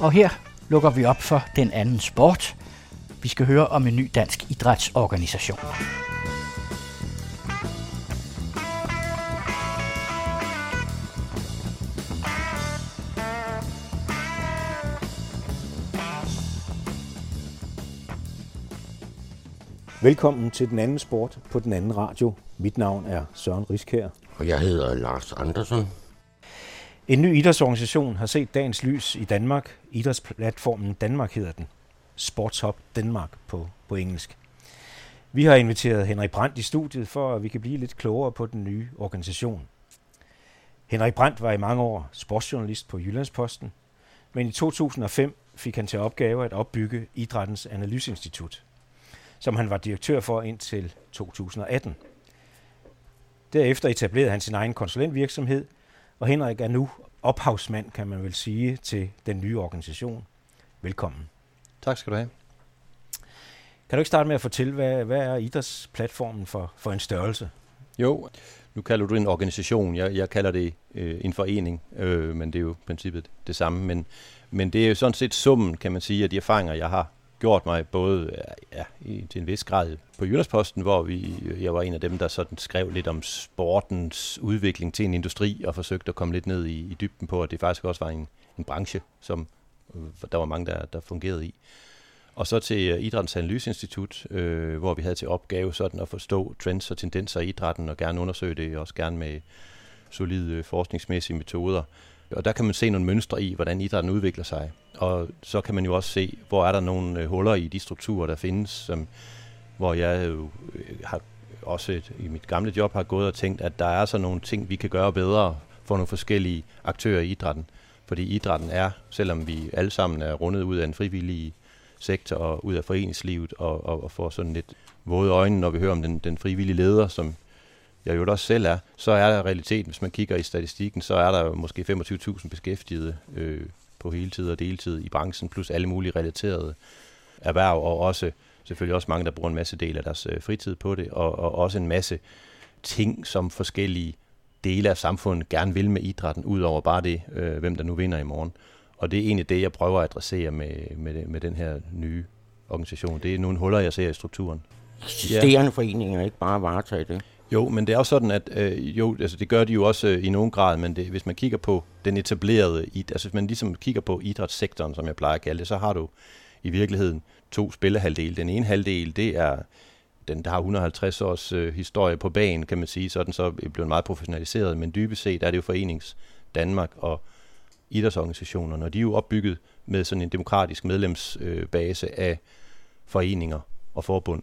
Og her lukker vi op for den anden sport. Vi skal høre om en ny dansk idrætsorganisation. Velkommen til den anden sport på den anden radio. Mit navn er Søren Riskær. Og jeg hedder Lars Andersen. En ny idrætsorganisation har set dagens lys i Danmark. Idrætsplatformen Danmark hedder den. Sportshop Danmark på, på engelsk. Vi har inviteret Henrik Brandt i studiet, for at vi kan blive lidt klogere på den nye organisation. Henrik Brandt var i mange år sportsjournalist på Jyllandsposten, men i 2005 fik han til opgave at opbygge Idrættens Analyseinstitut, som han var direktør for indtil 2018. Derefter etablerede han sin egen konsulentvirksomhed, og Henrik er nu ophavsmand, kan man vel sige, til den nye organisation. Velkommen. Tak skal du have. Kan du ikke starte med at fortælle, hvad, hvad er idrætsplatformen for, for en størrelse? Jo, nu kalder du det en organisation. Jeg, jeg kalder det øh, en forening, øh, men det er jo i princippet det samme. Men, men det er jo sådan set summen, kan man sige, af de erfaringer, jeg har gjort mig både ja, i, til en vis grad på Jyllandsposten, hvor vi, jeg var en af dem, der sådan skrev lidt om sportens udvikling til en industri og forsøgte at komme lidt ned i, i dybden på, at det faktisk også var en, en branche, som øh, der var mange, der, der fungerede i. Og så til øh, Idrættens Analyseinstitut, øh, hvor vi havde til opgave sådan at forstå trends og tendenser i idrætten, og gerne undersøge det, også gerne med solide øh, forskningsmæssige metoder. Og der kan man se nogle mønstre i, hvordan idrætten udvikler sig. Og så kan man jo også se, hvor er der nogle øh, huller i de strukturer, der findes, som, hvor jeg jo øh, har også et, i mit gamle job har gået og tænkt, at der er så nogle ting, vi kan gøre bedre for nogle forskellige aktører i idrætten. Fordi idrætten er, selvom vi alle sammen er rundet ud af en frivillig sektor og ud af foreningslivet og, og, og får sådan lidt våde øjne, når vi hører om den, den frivillige leder, som jeg jo også selv er, så er der realiteten, hvis man kigger i statistikken, så er der måske 25.000 beskæftigede øh, på heltid og deltid i branchen, plus alle mulige relaterede erhverv, og også selvfølgelig også mange, der bruger en masse del af deres øh, fritid på det, og, og også en masse ting, som forskellige dele af samfundet gerne vil med idrætten, ud over bare det, øh, hvem der nu vinder i morgen. Og det er egentlig det, jeg prøver at adressere med, med, med den her nye organisation. Det er nogle huller, jeg ser i strukturen. Eksisterende ja. foreninger ikke bare varetage det? Jo, men det er jo sådan, at øh, jo, altså det gør de jo også øh, i nogen grad, men det, hvis man kigger på den etablerede, altså hvis man ligesom kigger på idrætssektoren, som jeg plejer at kalde det, så har du i virkeligheden to spillehalvdele. Den ene halvdel, det er den, der har 150 års øh, historie på banen, kan man sige, sådan så er blevet meget professionaliseret, men dybest set er det jo Forenings Danmark og idrætsorganisationerne, og de er jo opbygget med sådan en demokratisk medlemsbase øh, af foreninger og forbund.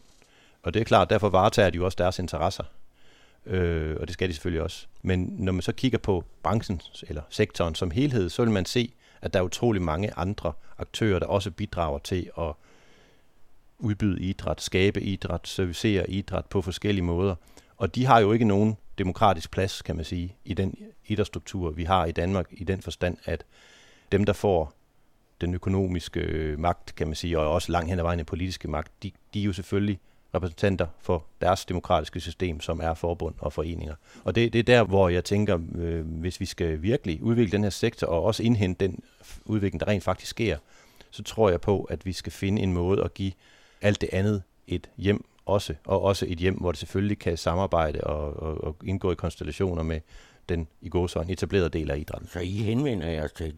Og det er klart, derfor varetager de jo også deres interesser øh, og det skal de selvfølgelig også. Men når man så kigger på branchen eller sektoren som helhed, så vil man se, at der er utrolig mange andre aktører, der også bidrager til at udbyde idræt, skabe idræt, servicere idræt på forskellige måder. Og de har jo ikke nogen demokratisk plads, kan man sige, i den idrætsstruktur, vi har i Danmark, i den forstand, at dem, der får den økonomiske øh, magt, kan man sige, og også langt hen ad vejen den politiske magt, de, de er jo selvfølgelig repræsentanter for deres demokratiske system, som er forbund og foreninger. Og det, det er der, hvor jeg tænker, øh, hvis vi skal virkelig udvikle den her sektor, og også indhente den udvikling, der rent faktisk sker, så tror jeg på, at vi skal finde en måde at give alt det andet et hjem også, og også et hjem, hvor det selvfølgelig kan samarbejde og, og, og indgå i konstellationer med den i så en etableret del af idrætten. Så I henvender jer til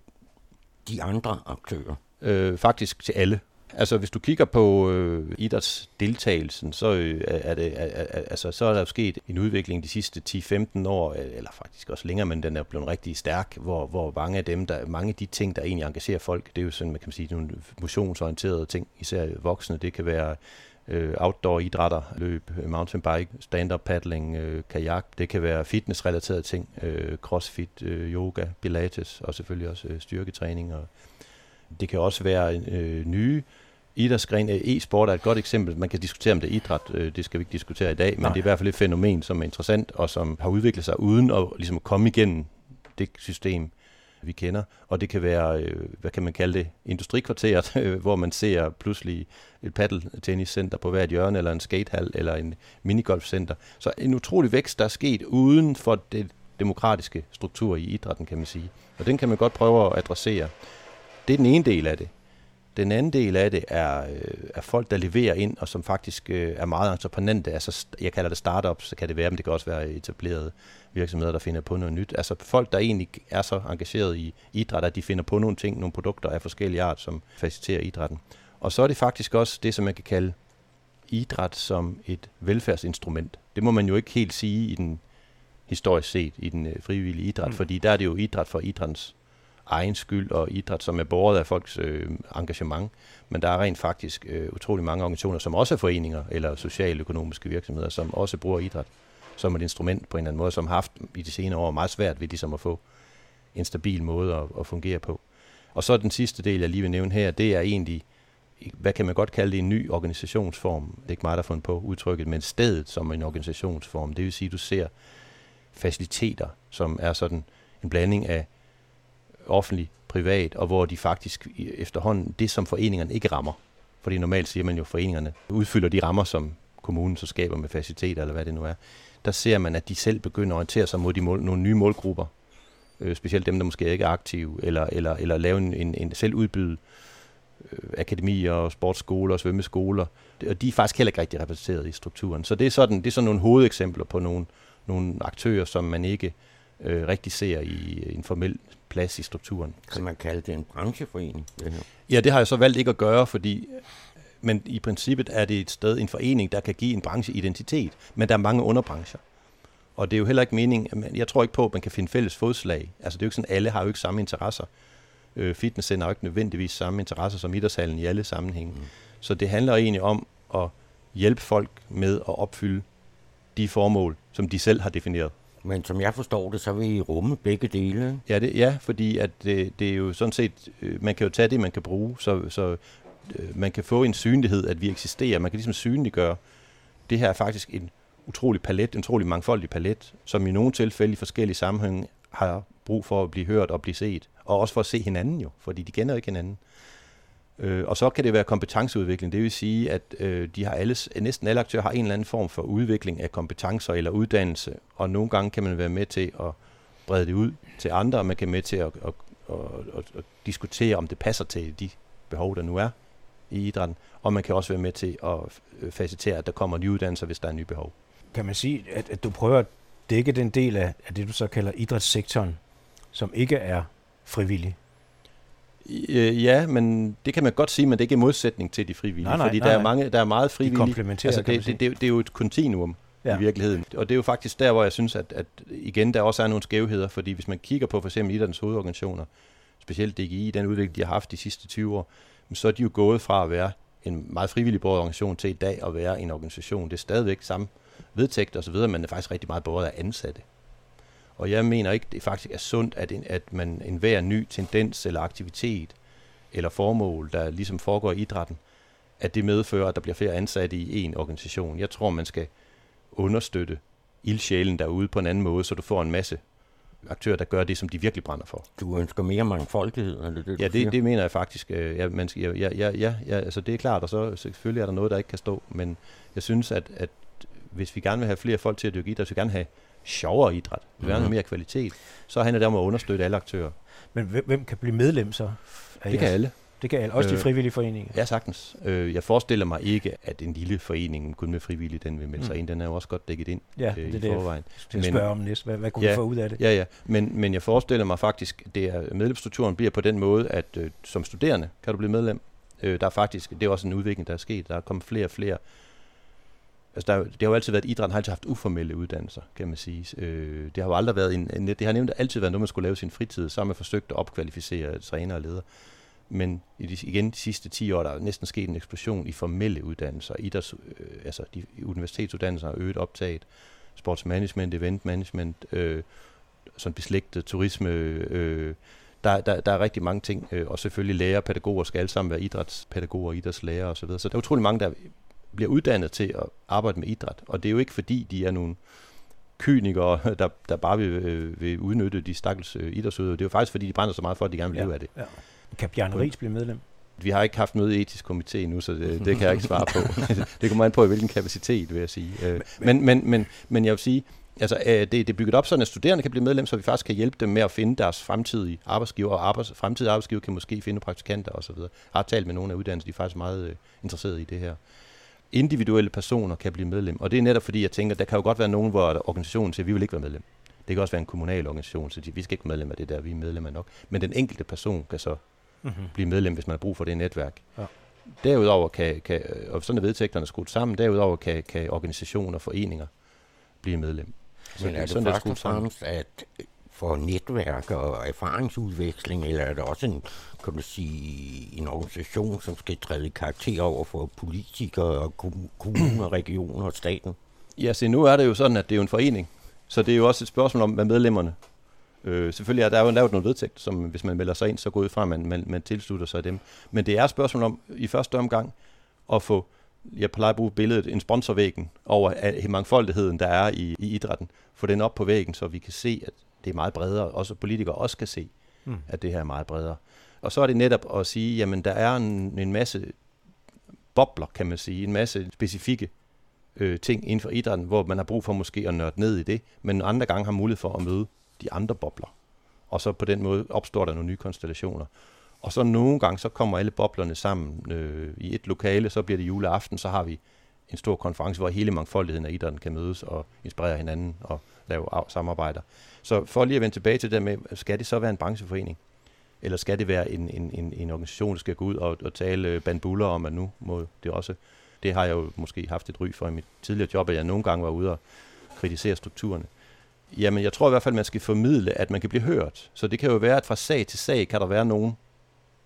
de andre aktører? Øh, faktisk til alle. Altså, hvis du kigger på øh, idrætsdeltagelsen, så, øh, er det, er, er, altså, så er der jo sket en udvikling de sidste 10-15 år, øh, eller faktisk også længere, men den er blevet rigtig stærk, hvor, hvor mange af dem, der, mange af de ting, der egentlig engagerer folk, det er jo sådan, man kan sige, nogle motionsorienterede ting, især voksne. Det kan være øh, outdoor idrætter, løb, mountainbike, stand-up paddling, øh, kajak. Det kan være fitnessrelaterede ting, øh, crossfit, øh, yoga, pilates og selvfølgelig også øh, styrketræning. Og det kan også være øh, nye idrætsgren, e-sport er et godt eksempel. Man kan diskutere om det er idræt, øh, det skal vi ikke diskutere i dag, men Nej. det er i hvert fald et fænomen, som er interessant, og som har udviklet sig uden at ligesom komme igennem det system, vi kender. Og det kan være, øh, hvad kan man kalde det, industrikvarteret, hvor man ser pludselig et paddeltenniscenter på hvert hjørne, eller en skatehal, eller en minigolfcenter. Så en utrolig vækst, der er sket uden for det demokratiske struktur i idrætten, kan man sige. Og den kan man godt prøve at adressere. Det er den ene del af det. Den anden del af det er, øh, er folk, der leverer ind, og som faktisk øh, er meget entreprenante. Altså, jeg kalder det startups, så kan det være, men det kan også være etablerede virksomheder, der finder på noget nyt. Altså folk, der egentlig er så engageret i idræt, at de finder på nogle ting, nogle produkter af forskellige art, som faciliterer idrætten. Og så er det faktisk også det, som man kan kalde idræt som et velfærdsinstrument. Det må man jo ikke helt sige i den historisk set i den øh, frivillige idræt, mm. fordi der er det jo idræt for idrættens egen skyld, og idræt, som er båret af folks øh, engagement. Men der er rent faktisk øh, utrolig mange organisationer, som også er foreninger eller socialøkonomiske virksomheder, som også bruger idræt som et instrument på en eller anden måde, som har haft i de senere år meget svært ved ligesom at få en stabil måde at, at fungere på. Og så den sidste del, jeg lige vil nævne her, det er egentlig, hvad kan man godt kalde det, en ny organisationsform. Det er ikke mig, der har fundet på udtrykket, men stedet som en organisationsform. Det vil sige, at du ser faciliteter, som er sådan en blanding af offentlig, privat, og hvor de faktisk efterhånden, det som foreningerne ikke rammer, fordi normalt siger man jo, at foreningerne udfylder de rammer, som kommunen så skaber med faciliteter, eller hvad det nu er. Der ser man, at de selv begynder at orientere sig mod de mål, nogle nye målgrupper, øh, specielt dem, der måske ikke er aktive, eller, eller, eller lave en, en, en selv udbyde øh, akademier, sportsskoler og svømmeskoler. Og de er faktisk heller ikke rigtig repræsenteret i strukturen. Så det er sådan, det er sådan nogle hovedeksempler på nogle, nogle aktører, som man ikke øh, rigtig ser i en formel plads i strukturen. Kan man kalde det en brancheforening? Det her? Ja, det har jeg så valgt ikke at gøre, fordi men i princippet er det et sted, en forening, der kan give en branche identitet, men der er mange underbrancher. Og det er jo heller ikke meningen, jeg tror ikke på, at man kan finde fælles fodslag. Altså det er jo ikke sådan, alle har jo ikke samme interesser. Øh, fitnesscenter har jo ikke nødvendigvis samme interesser som idrætshallen i alle sammenhænge. Mm. Så det handler egentlig om at hjælpe folk med at opfylde de formål, som de selv har defineret. Men som jeg forstår det, så vil I rumme begge dele. Ja, det, ja fordi at det, det er jo sådan set, øh, man kan jo tage det, man kan bruge, så, så øh, man kan få en synlighed, at vi eksisterer. Man kan ligesom synliggøre, det her er faktisk en utrolig palet, en utrolig mangfoldig palet, som i nogle tilfælde i forskellige sammenhænge har brug for at blive hørt og blive set. Og også for at se hinanden jo, fordi de kender ikke hinanden. Øh, og så kan det være kompetenceudvikling. Det vil sige, at øh, de har alle, næsten alle aktører har en eller anden form for udvikling af kompetencer eller uddannelse, og nogle gange kan man være med til at brede det ud til andre, og man kan være med til at, at, at, at, at diskutere, om det passer til de behov, der nu er i idrætten, og man kan også være med til at øh, facilitere, at der kommer nye uddannelser, hvis der er nye behov. Kan man sige, at, at du prøver at dække den del af, af det, du så kalder idrætssektoren, som ikke er frivillig? Øh, ja, men det kan man godt sige, men det er ikke i modsætning til de frivillige, nej, nej, fordi nej, der, er mange, der er meget frivillige. De altså, det, det, det, det er jo et kontinuum ja. i virkeligheden. Og det er jo faktisk der, hvor jeg synes, at, at igen, der også er nogle skævheder, fordi hvis man kigger på for eksempel idrættens hovedorganisationer, specielt DGI, den udvikling, de har haft de sidste 20 år, så er de jo gået fra at være en meget frivillig bordet organisation til i dag at være en organisation. Det er stadigvæk samme vedtægt og så videre, men det er faktisk rigtig meget både af ansatte. Og jeg mener ikke, det faktisk er sundt, at, en, at man enhver ny tendens eller aktivitet eller formål, der ligesom foregår i idrætten, at det medfører, at der bliver flere ansatte i en organisation. Jeg tror, man skal understøtte ildsjælen derude på en anden måde, så du får en masse aktører, der gør det, som de virkelig brænder for. Du ønsker mere mangfoldighed, er det det, Ja, det, det mener jeg faktisk. Øh, ja, man, ja, ja, ja, ja, altså det er klart, og så selvfølgelig er der noget, der ikke kan stå, men jeg synes, at, at hvis vi gerne vil have flere folk til at dyrke idræt, så vi gerne have sjovere idræt, vi vil mhm. mere kvalitet, så handler det om at understøtte alle aktører. Men hvem kan blive medlem så? Det kan alle. Det kan alle, også øh, de frivillige foreninger? Ja, sagtens. Øh, jeg forestiller mig ikke, at en lille forening, kun med frivillige, den vil melde mm. sig ind. Den er jo også godt dækket ind ja, øh, det i forvejen. Det jeg spørge om næste. Hvad, hvad kunne ja, vi få ud af det? Ja, ja. Men, men jeg forestiller mig faktisk, det er, medlemsstrukturen bliver på den måde, at øh, som studerende kan du blive medlem. Øh, der er faktisk, det er også en udvikling, der er sket. Der er kommet flere og flere Altså, der, det har jo altid været, idrætten har altid haft uformelle uddannelser, kan man sige. Øh, det har jo aldrig været en, en, det har nemt altid været noget, man skulle lave sin fritid, så har man forsøgt at opkvalificere træner og ledere. Men i de, igen de sidste 10 år, der er næsten sket en eksplosion i formelle uddannelser. Idræts, øh, altså de universitetsuddannelser har øget optaget. Sportsmanagement, event management, øh, sådan beslægtet turisme. Øh, der, der, der er rigtig mange ting, øh, og selvfølgelig lærer, pædagoger skal alle sammen være idrætspædagoger, idrætslærer osv. Så, så der er utrolig mange, der bliver uddannet til at arbejde med idræt. Og det er jo ikke fordi, de er nogle kynikere, der, der bare vil, øh, vil udnytte de stakkels øh, idrætsudøvere. Det er jo faktisk fordi, de brænder så meget for, at de gerne vil ja, leve af det. Ja. Kan Bjarne Ries blive medlem? Vi har ikke haft møde i etisk komité nu, så det, det kan jeg ikke svare på. det kommer an på, hvilken kapacitet, vil jeg sige. Øh, men, men, men, men jeg vil sige, Altså, øh, det, det er bygget op sådan, at studerende kan blive medlem, så vi faktisk kan hjælpe dem med at finde deres fremtidige arbejdsgiver, og arbejds, fremtidige arbejdsgiver kan måske finde praktikanter osv. Jeg har talt med nogle af uddannelserne, de er faktisk meget øh, interesserede i det her. Individuelle personer kan blive medlem, og det er netop fordi, jeg tænker, der kan jo godt være nogen, hvor organisationen siger, at vi vil ikke være medlem. Det kan også være en kommunal organisation, så de, vi skal ikke være medlem af det der, vi er medlem af nok. Men den enkelte person kan så mm-hmm. blive medlem, hvis man har brug for det netværk. Ja. Derudover kan, kan, og sådan er vedtægterne skudt sammen, derudover kan, kan organisationer og foreninger blive medlem. Så Men er det, sådan, først og fremmest at for netværk og erfaringsudveksling, eller er det også en, kan du sige, en organisation, som skal træde karakter over for politikere og kommuner, regioner og staten? Ja, se nu er det jo sådan, at det er jo en forening, så det er jo også et spørgsmål om, hvad medlemmerne Øh, selvfølgelig er der jo lavet nogle vedtægt, som hvis man melder sig ind, så går ud fra, at man, man, man tilslutter sig dem. Men det er et spørgsmål om i første omgang at få, jeg plejer at bruge billedet, en sponsorvæggen over mangfoldigheden, der er i, i idrætten. Få den op på væggen, så vi kan se, at det er meget bredere. Også politikere også kan se, mm. at det her er meget bredere. Og så er det netop at sige, jamen der er en, en masse bobler, kan man sige, en masse specifikke øh, ting inden for idrætten, hvor man har brug for måske at nørde ned i det, men andre gange har mulighed for at møde de andre bobler. Og så på den måde opstår der nogle nye konstellationer. Og så nogle gange, så kommer alle boblerne sammen øh, i et lokale, så bliver det juleaften, så har vi en stor konference, hvor hele mangfoldigheden af idrætten kan mødes og inspirere hinanden og lave samarbejder. Så for lige at vende tilbage til det med, skal det så være en brancheforening? Eller skal det være en, en, en, en organisation, der skal gå ud og, og tale bandbuller om, at nu må det også... Det har jeg jo måske haft et ry for i mit tidligere job, at jeg nogle gange var ude og kritisere strukturerne. Jamen, jeg tror i hvert fald, man skal formidle, at man kan blive hørt. Så det kan jo være, at fra sag til sag kan der være nogen,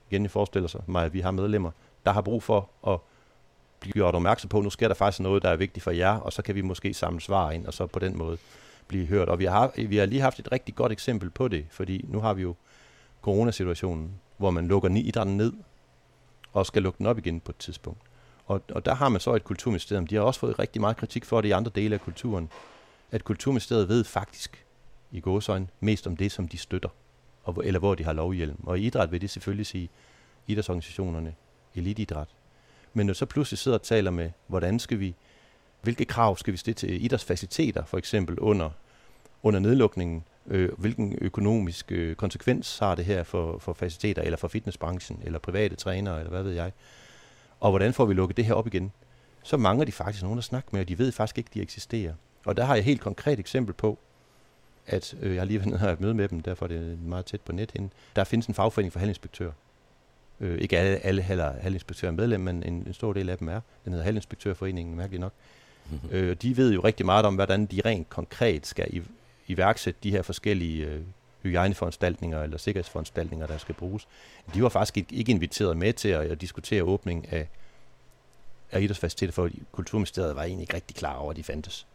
igen jeg forestiller sig mig, at vi har medlemmer, der har brug for at blive gjort opmærksom på, at nu sker der faktisk noget, der er vigtigt for jer, og så kan vi måske samle svar ind, og så på den måde blive hørt. Og vi har, vi har lige haft et rigtig godt eksempel på det, fordi nu har vi jo coronasituationen, hvor man lukker ni idrætten ned, og skal lukke den op igen på et tidspunkt. Og, og der har man så et kulturministerium. De har også fået rigtig meget kritik for det i andre dele af kulturen at Kulturministeriet ved faktisk i gåsøjne mest om det, som de støtter, og, eller hvor de har lovhjelm. Og i idræt vil det selvfølgelig sige idrætsorganisationerne, elitidræt. Men når så pludselig sidder og taler med, hvordan skal vi, hvilke krav skal vi stille til idrætsfaciliteter, for eksempel under, under nedlukningen, øh, hvilken økonomisk øh, konsekvens har det her for, for faciliteter, eller for fitnessbranchen, eller private trænere, eller hvad ved jeg. Og hvordan får vi lukket det her op igen? Så mangler de faktisk nogen at snakke med, og de ved faktisk ikke, at de eksisterer. Og der har jeg et helt konkret eksempel på, at øh, jeg har lige været et møde med dem, derfor er det meget tæt på net hende. Der findes en fagforening for halvinspektører. Øh, ikke alle, alle halvinspektører er medlem, men en, en stor del af dem er. Den hedder Halvinspektørforeningen, mærkeligt nok. Øh, de ved jo rigtig meget om, hvordan de rent konkret skal i, iværksætte de her forskellige øh, hygiejneforanstaltninger eller sikkerhedsforanstaltninger, der skal bruges. De var faktisk ikke inviteret med til at, at diskutere åbning af, af idrætsfaciliteter, for Kulturministeriet var egentlig ikke rigtig klar over, at de fandtes.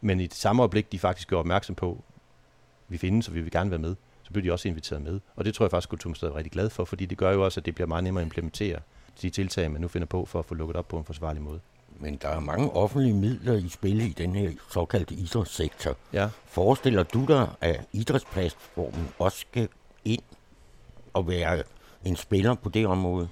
Men i det samme øjeblik, de faktisk gjorde opmærksom på, at vi findes, og vi vil gerne være med, så blev de også inviteret med. Og det tror jeg faktisk, at Kulturministeriet er rigtig glad for, fordi det gør jo også, at det bliver meget nemmere at implementere de tiltag, man nu finder på for at få lukket op på en forsvarlig måde. Men der er mange offentlige midler i spil i den her såkaldte idrætssektor. Ja. Forestiller du dig, at idrætsplatformen også skal ind og være en spiller på det område?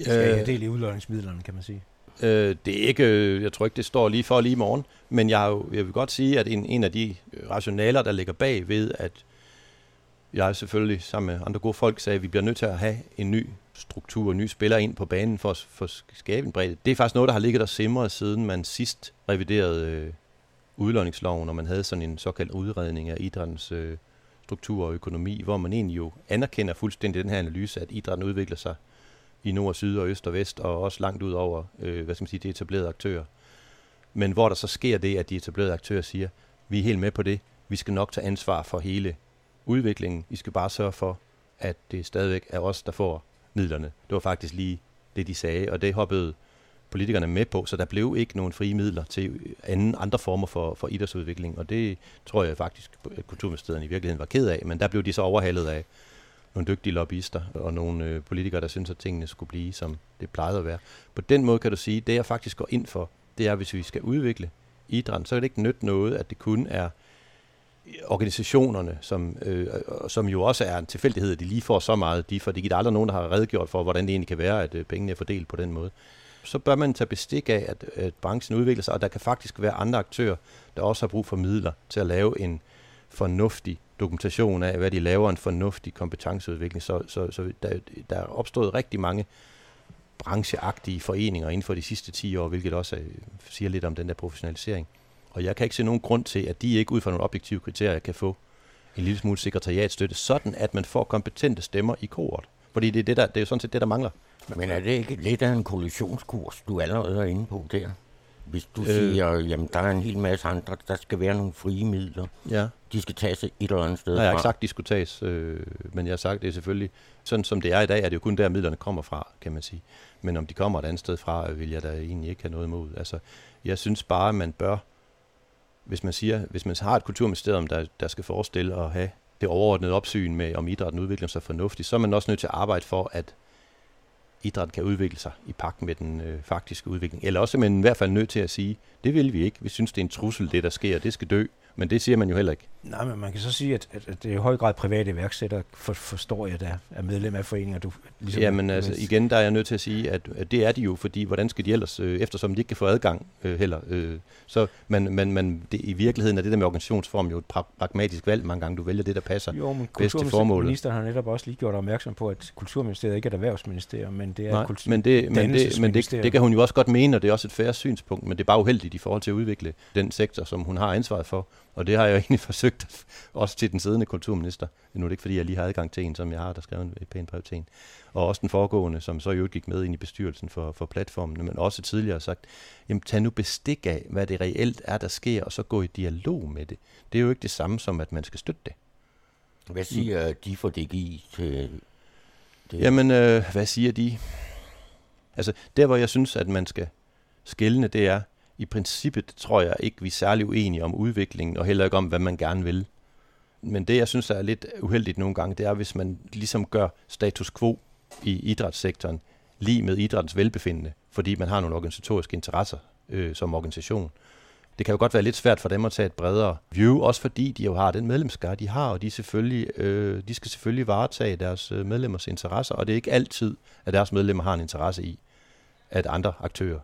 Skal jeg dele i udløjningsmidlerne, kan man sige? Øh, det er ikke, øh, jeg tror ikke, det står lige for lige i morgen, men jeg, jo, jeg vil godt sige, at en, en af de rationaler, der ligger bag ved, at jeg selvfølgelig sammen med andre gode folk sagde, at vi bliver nødt til at have en ny struktur, og nye spillere ind på banen for, for at skabe en bredde. Det er faktisk noget, der har ligget der simret, siden man sidst reviderede øh, udlåningsloven, og man havde sådan en såkaldt udredning af idrættens øh, struktur og økonomi, hvor man egentlig jo anerkender fuldstændig den her analyse, at idrætten udvikler sig i nord, syd og øst og vest, og også langt ud over, øh, hvad skal man sige, de etablerede aktører. Men hvor der så sker det, at de etablerede aktører siger, vi er helt med på det, vi skal nok tage ansvar for hele udviklingen, I skal bare sørge for, at det stadigvæk er os, der får midlerne. Det var faktisk lige det, de sagde, og det hoppede politikerne med på, så der blev ikke nogen frie midler til anden, andre former for, for idrætsudvikling, og det tror jeg faktisk, at Kulturministeriet i virkeligheden var ked af, men der blev de så overhalet af nogle dygtige lobbyister og nogle øh, politikere, der synes, at tingene skulle blive, som det plejede at være. På den måde kan du sige, det jeg faktisk går ind for, det er, hvis vi skal udvikle idrætten, så er det ikke nyt noget, at det kun er organisationerne, som, øh, som jo også er en tilfældighed, at de lige får så meget, de, for det er aldrig nogen, der har redegjort for, hvordan det egentlig kan være, at øh, pengene er fordelt på den måde. så bør man tage bestik af, at, at branchen udvikler sig, og der kan faktisk være andre aktører, der også har brug for midler til at lave en fornuftig dokumentation af, hvad de laver, en fornuftig kompetenceudvikling. Så, så, så der, der er opstået rigtig mange brancheagtige foreninger inden for de sidste 10 år, hvilket også øh, siger lidt om den der professionalisering. Og jeg kan ikke se nogen grund til, at de ikke ud fra nogle objektive kriterier kan få en lille smule sekretariatstøtte, sådan at man får kompetente stemmer i koret. Fordi det er, det, der, det er jo sådan set det, der mangler. Men er det ikke lidt af en kollisionskurs, du allerede er inde på der? Hvis du øh, siger, jamen der er en hel masse andre, der skal være nogle frie midler. Ja. De skal tages et eller andet sted Nej, jeg har ikke sagt, de skulle tages, øh, men jeg har sagt, det er selvfølgelig, sådan som det er i dag, er det jo kun der, midlerne kommer fra, kan man sige. Men om de kommer et andet sted fra, vil jeg da egentlig ikke have noget imod. Altså, jeg synes bare, at man bør, hvis man siger, hvis man har et kulturministerium, der, der skal forestille at have det overordnede opsyn med, om idrætten udvikler sig fornuftigt, så er man også nødt til at arbejde for, at idræt kan udvikle sig i pagt med den øh, faktiske udvikling. Eller også er man i hvert fald nødt til at sige, det vil vi ikke. Vi synes, det er en trussel, det der sker. Det skal dø. Men det siger man jo heller ikke. Nej, men man kan så sige, at, at det er i høj grad private iværksættere, for, forstår jeg, der er medlem af foreninger. Du, ligesom Jamen altså, igen, der er jeg nødt til at sige, at, at det er de jo, fordi hvordan skal de ellers, øh, eftersom de ikke kan få adgang øh, heller. Øh, så man, man, man, det, i virkeligheden er det der med organisationsform jo et pra- pragmatisk valg mange gange. Du vælger det, der passer jo, men bedst til formålet. Ministeren har netop også lige gjort opmærksom på, at Kulturministeriet ikke er et erhvervsministerium, men det er Nej, kultur- men, det, men, det, men det, det kan hun jo også godt mene, og det er også et færre synspunkt, men det er bare uheldigt i forhold til at udvikle den sektor, som hun har ansvaret for. Og det har jeg egentlig forsøgt også til den siddende kulturminister. Nu er det ikke, fordi jeg lige har adgang til en, som jeg har, der skrev en pæn brev til en. Og også den foregående, som så jo gik med ind i bestyrelsen for, for platformen, men også tidligere sagt, jamen tag nu bestik af, hvad det reelt er, der sker, og så gå i dialog med det. Det er jo ikke det samme som, at man skal støtte det. Hvad siger de for DGI til det? Jamen, øh, hvad siger de? Altså, der hvor jeg synes, at man skal skældne, det er, i princippet tror jeg ikke, vi er særlig uenige om udviklingen, og heller ikke om, hvad man gerne vil. Men det, jeg synes er lidt uheldigt nogle gange, det er, hvis man ligesom gør status quo i idrætssektoren lige med idrættens velbefindende, fordi man har nogle organisatoriske interesser øh, som organisation. Det kan jo godt være lidt svært for dem at tage et bredere view, også fordi de jo har den medlemskar, de har, og de, selvfølgelig, øh, de skal selvfølgelig varetage deres øh, medlemmers interesser, og det er ikke altid, at deres medlemmer har en interesse i, at andre aktører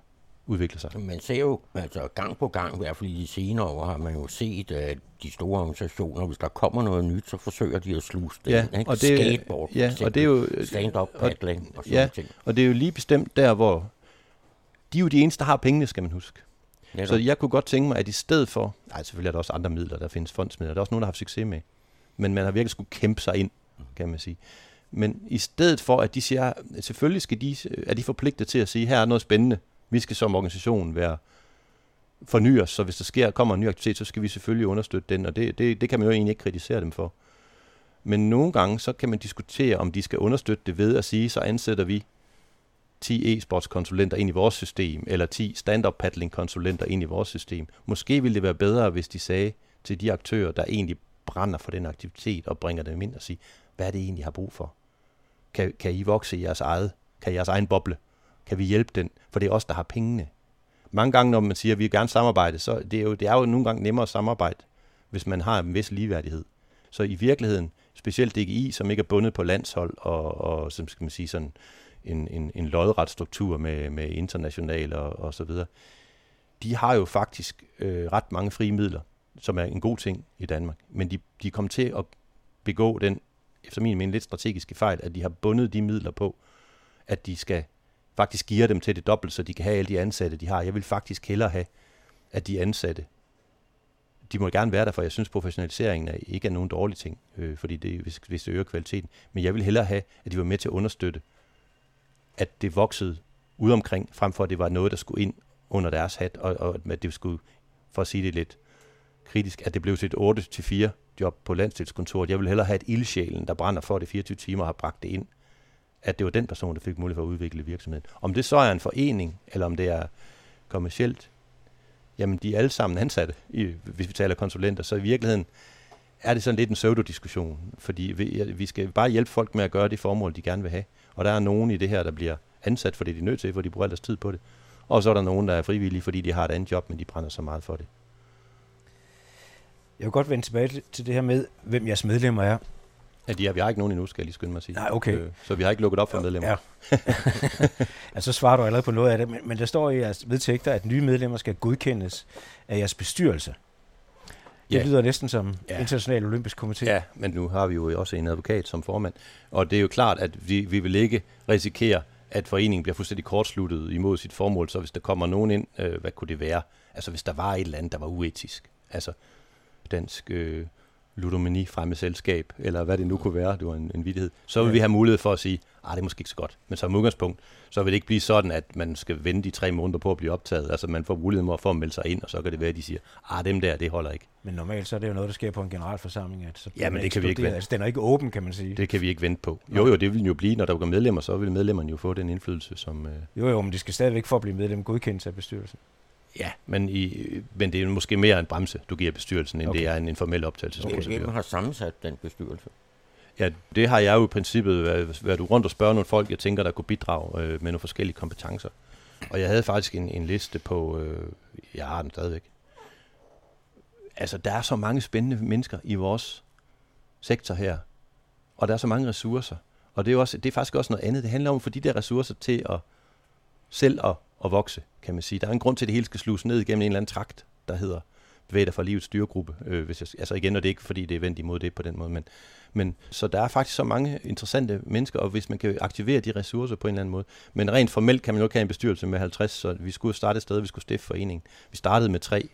udvikle sig. Man ser jo altså gang på gang, i hvert fald i de senere år, har man jo set, at de store organisationer, hvis der kommer noget nyt, så forsøger de at sluse det ja, ind. Og det, Skateboard, ja, og det er jo, stand-up paddling og, og sådan ja, ting. og det er jo lige bestemt der, hvor de er jo de eneste, der har pengene, skal man huske. Ja, så jeg kunne godt tænke mig, at i stedet for, nej selvfølgelig er der også andre midler, der findes fondsmidler, der er også nogen, der har haft succes med, men man har virkelig skulle kæmpe sig ind, kan man sige. Men i stedet for, at de siger, selvfølgelig skal de, er de forpligtet til at sige, her er noget spændende, vi skal som organisation være forny os, så hvis der sker, kommer en ny aktivitet, så skal vi selvfølgelig understøtte den, og det, det, det kan man jo egentlig ikke kritisere dem for. Men nogle gange, så kan man diskutere, om de skal understøtte det ved at sige, så ansætter vi 10 e-sportskonsulenter ind i vores system, eller 10 stand-up paddling konsulenter ind i vores system. Måske ville det være bedre, hvis de sagde til de aktører, der egentlig brænder for den aktivitet, og bringer dem ind og sige, hvad er det egentlig, I har brug for? Kan, kan I vokse i jeres eget? Kan I jeres egen boble? Kan vi hjælpe den? For det er os, der har pengene. Mange gange, når man siger, at vi vil gerne samarbejde, så det er jo, det er jo nogle gange nemmere at samarbejde, hvis man har en vis ligeværdighed. Så i virkeligheden, specielt DGI, som ikke er bundet på landshold og, og som skal man sige, sådan en, en, en lodret struktur med, med international og, og så videre, de har jo faktisk øh, ret mange frie midler, som er en god ting i Danmark. Men de, de kommer til at begå den, efter min mening, lidt strategiske fejl, at de har bundet de midler på, at de skal faktisk giver dem til det dobbelt, så de kan have alle de ansatte, de har. Jeg vil faktisk hellere have, at de ansatte, de må gerne være der, for jeg synes, professionaliseringen er, ikke er nogen dårlig ting, øh, fordi det, hvis, hvis det øger kvaliteten. Men jeg vil hellere have, at de var med til at understøtte, at det voksede ud omkring, frem for at det var noget, der skulle ind under deres hat, og, og at det skulle, for at sige det lidt kritisk, at det blev til et 8-4 job på landstilskontoret. Jeg vil hellere have et ildsjælen, der brænder for det 24 timer og har bragt det ind, at det var den person, der fik mulighed for at udvikle virksomheden. Om det så er en forening, eller om det er kommercielt, jamen de er alle sammen ansatte, i, hvis vi taler konsulenter, så i virkeligheden er det sådan lidt en pseudodiskussion, fordi vi, vi skal bare hjælpe folk med at gøre det formål, de gerne vil have. Og der er nogen i det her, der bliver ansat, fordi de er nødt til, for de bruger deres tid på det. Og så er der nogen, der er frivillige, fordi de har et andet job, men de brænder så meget for det. Jeg vil godt vende tilbage til det her med, hvem jeres medlemmer er. Ja, de har, vi har ikke nogen endnu, skal jeg lige skynde mig at sige. Nej, okay. Øh, så vi har ikke lukket op for medlemmer. Ja. ja, så svarer du allerede på noget af det, men, men der står i jeres vedtægter, at nye medlemmer skal godkendes af jeres bestyrelse. Det ja. lyder næsten som ja. international olympisk komité. Ja, men nu har vi jo også en advokat som formand, og det er jo klart, at vi, vi vil ikke risikere, at foreningen bliver fuldstændig kortsluttet imod sit formål, så hvis der kommer nogen ind, øh, hvad kunne det være? Altså hvis der var et eller andet, der var uetisk, altså dansk øh, ludomani fremme selskab, eller hvad det nu kunne være, det var en, en vidighed, så vil ja. vi have mulighed for at sige, ah, det er måske ikke så godt. Men som udgangspunkt, så vil det ikke blive sådan, at man skal vente de tre måneder på at blive optaget. Altså man får mulighed for at melde sig ind, og så kan det være, at de siger, ah, dem der, det holder ikke. Men normalt så er det jo noget, der sker på en generalforsamling. At så ja, men det kan vi ikke vente. Altså, den er ikke åben, kan man sige. Det kan vi ikke vente på. Jo, jo, det vil jo blive, når der går medlemmer, så vil medlemmerne jo få den indflydelse, som... Øh... Jo, jo, men det skal stadigvæk for at blive medlem godkendt af bestyrelsen. Ja, men, i, men det er måske mere en bremse, du giver bestyrelsen, end okay. det er en, en formel optagelsesprocedure. Hvem har sammensat den bestyrelse? Ja, det har jeg jo i princippet været, været rundt og spørge nogle folk, jeg tænker, der kunne bidrage øh, med nogle forskellige kompetencer. Og jeg havde faktisk en, en liste på, øh, jeg har den stadigvæk. Altså, der er så mange spændende mennesker i vores sektor her, og der er så mange ressourcer. Og det er, også, det er faktisk også noget andet. Det handler om at få de der ressourcer til at selv at at vokse, kan man sige. Der er en grund til, at det hele skal sluse ned igennem en eller anden trakt, der hedder bevæg dig fra livets styregruppe. Øh, hvis jeg, altså igen, og det er ikke fordi, det er vendt imod det på den måde, men, men så der er faktisk så mange interessante mennesker, og hvis man kan aktivere de ressourcer på en eller anden måde. Men rent formelt kan man jo ikke have en bestyrelse med 50, så vi skulle starte et sted, vi skulle stifte foreningen. Vi startede med tre,